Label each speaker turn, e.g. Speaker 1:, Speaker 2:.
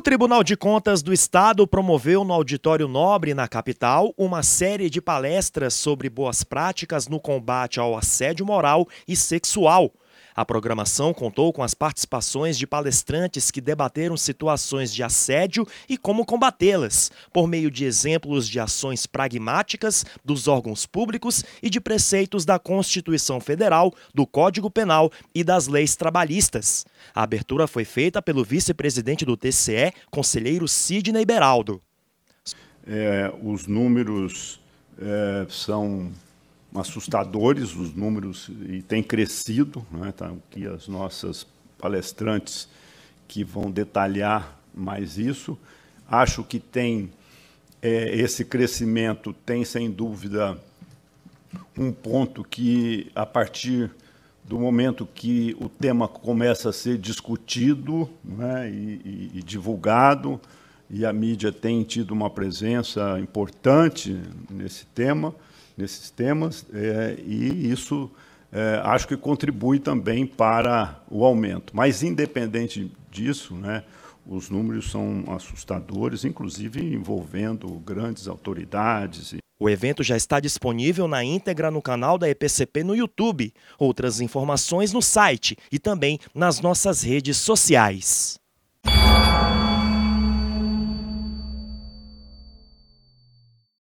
Speaker 1: O Tribunal de Contas do Estado promoveu no Auditório Nobre, na capital, uma série de palestras sobre boas práticas no combate ao assédio moral e sexual. A programação contou com as participações de palestrantes que debateram situações de assédio e como combatê-las, por meio de exemplos de ações pragmáticas dos órgãos públicos e de preceitos da Constituição Federal, do Código Penal e das leis trabalhistas. A abertura foi feita pelo vice-presidente do TCE, conselheiro Sidney Beraldo.
Speaker 2: É, os números é, são assustadores os números e tem crescido, né, tá, que as nossas palestrantes que vão detalhar mais isso. Acho que tem é, esse crescimento tem sem dúvida um ponto que a partir do momento que o tema começa a ser discutido né, e, e, e divulgado e a mídia tem tido uma presença importante nesse tema nesses temas, é, e isso é, acho que contribui também para o aumento. Mas, independente disso, né, os números são assustadores, inclusive envolvendo grandes autoridades.
Speaker 1: O evento já está disponível na íntegra no canal da EPCP no YouTube. Outras informações no site e também nas nossas redes sociais.